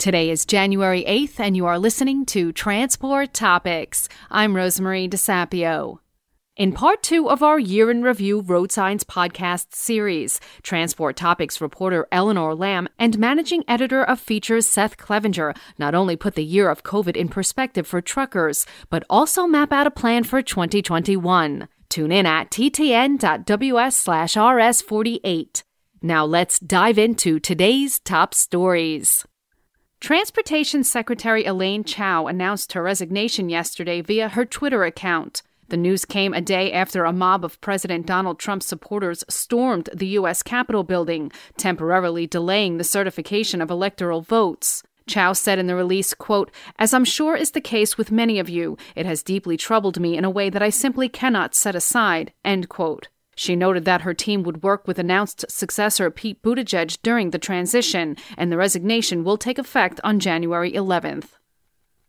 Today is January 8th, and you are listening to Transport Topics. I'm Rosemarie DeSapio. In part two of our year in review road signs podcast series, Transport Topics reporter Eleanor Lamb and managing editor of Features Seth Clevenger not only put the year of COVID in perspective for truckers, but also map out a plan for 2021. Tune in at ttn.ws slash rs48. Now let's dive into today's top stories. Transportation Secretary Elaine Chao announced her resignation yesterday via her Twitter account. The news came a day after a mob of President Donald Trump's supporters stormed the U.S. Capitol building, temporarily delaying the certification of electoral votes. Chao said in the release, quote, As I'm sure is the case with many of you, it has deeply troubled me in a way that I simply cannot set aside, end quote. She noted that her team would work with announced successor Pete Buttigieg during the transition, and the resignation will take effect on January 11th.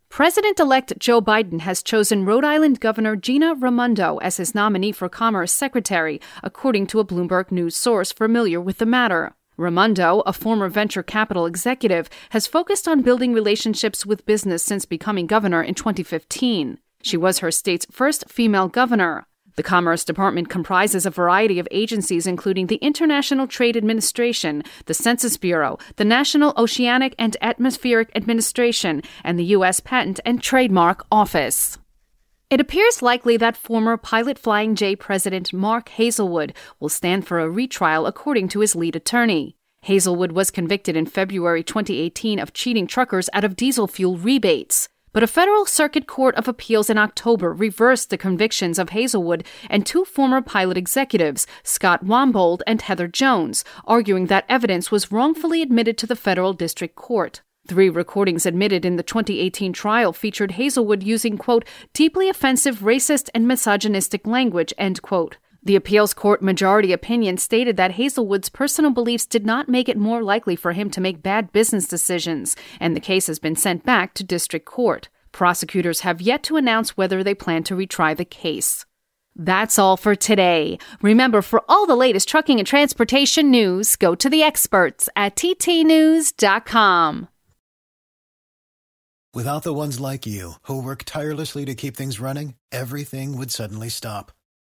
President elect Joe Biden has chosen Rhode Island Governor Gina Raimondo as his nominee for Commerce Secretary, according to a Bloomberg News source familiar with the matter. Raimondo, a former venture capital executive, has focused on building relationships with business since becoming governor in 2015. She was her state's first female governor. The Commerce Department comprises a variety of agencies, including the International Trade Administration, the Census Bureau, the National Oceanic and Atmospheric Administration, and the U.S. Patent and Trademark Office. It appears likely that former Pilot Flying J president Mark Hazelwood will stand for a retrial, according to his lead attorney. Hazelwood was convicted in February 2018 of cheating truckers out of diesel fuel rebates. But a federal circuit court of appeals in October reversed the convictions of Hazelwood and two former pilot executives, Scott Wombold and Heather Jones, arguing that evidence was wrongfully admitted to the federal district court. Three recordings admitted in the 2018 trial featured Hazelwood using, quote, deeply offensive racist and misogynistic language, end quote. The appeals court majority opinion stated that Hazelwood's personal beliefs did not make it more likely for him to make bad business decisions, and the case has been sent back to district court. Prosecutors have yet to announce whether they plan to retry the case. That's all for today. Remember, for all the latest trucking and transportation news, go to the experts at ttnews.com. Without the ones like you, who work tirelessly to keep things running, everything would suddenly stop.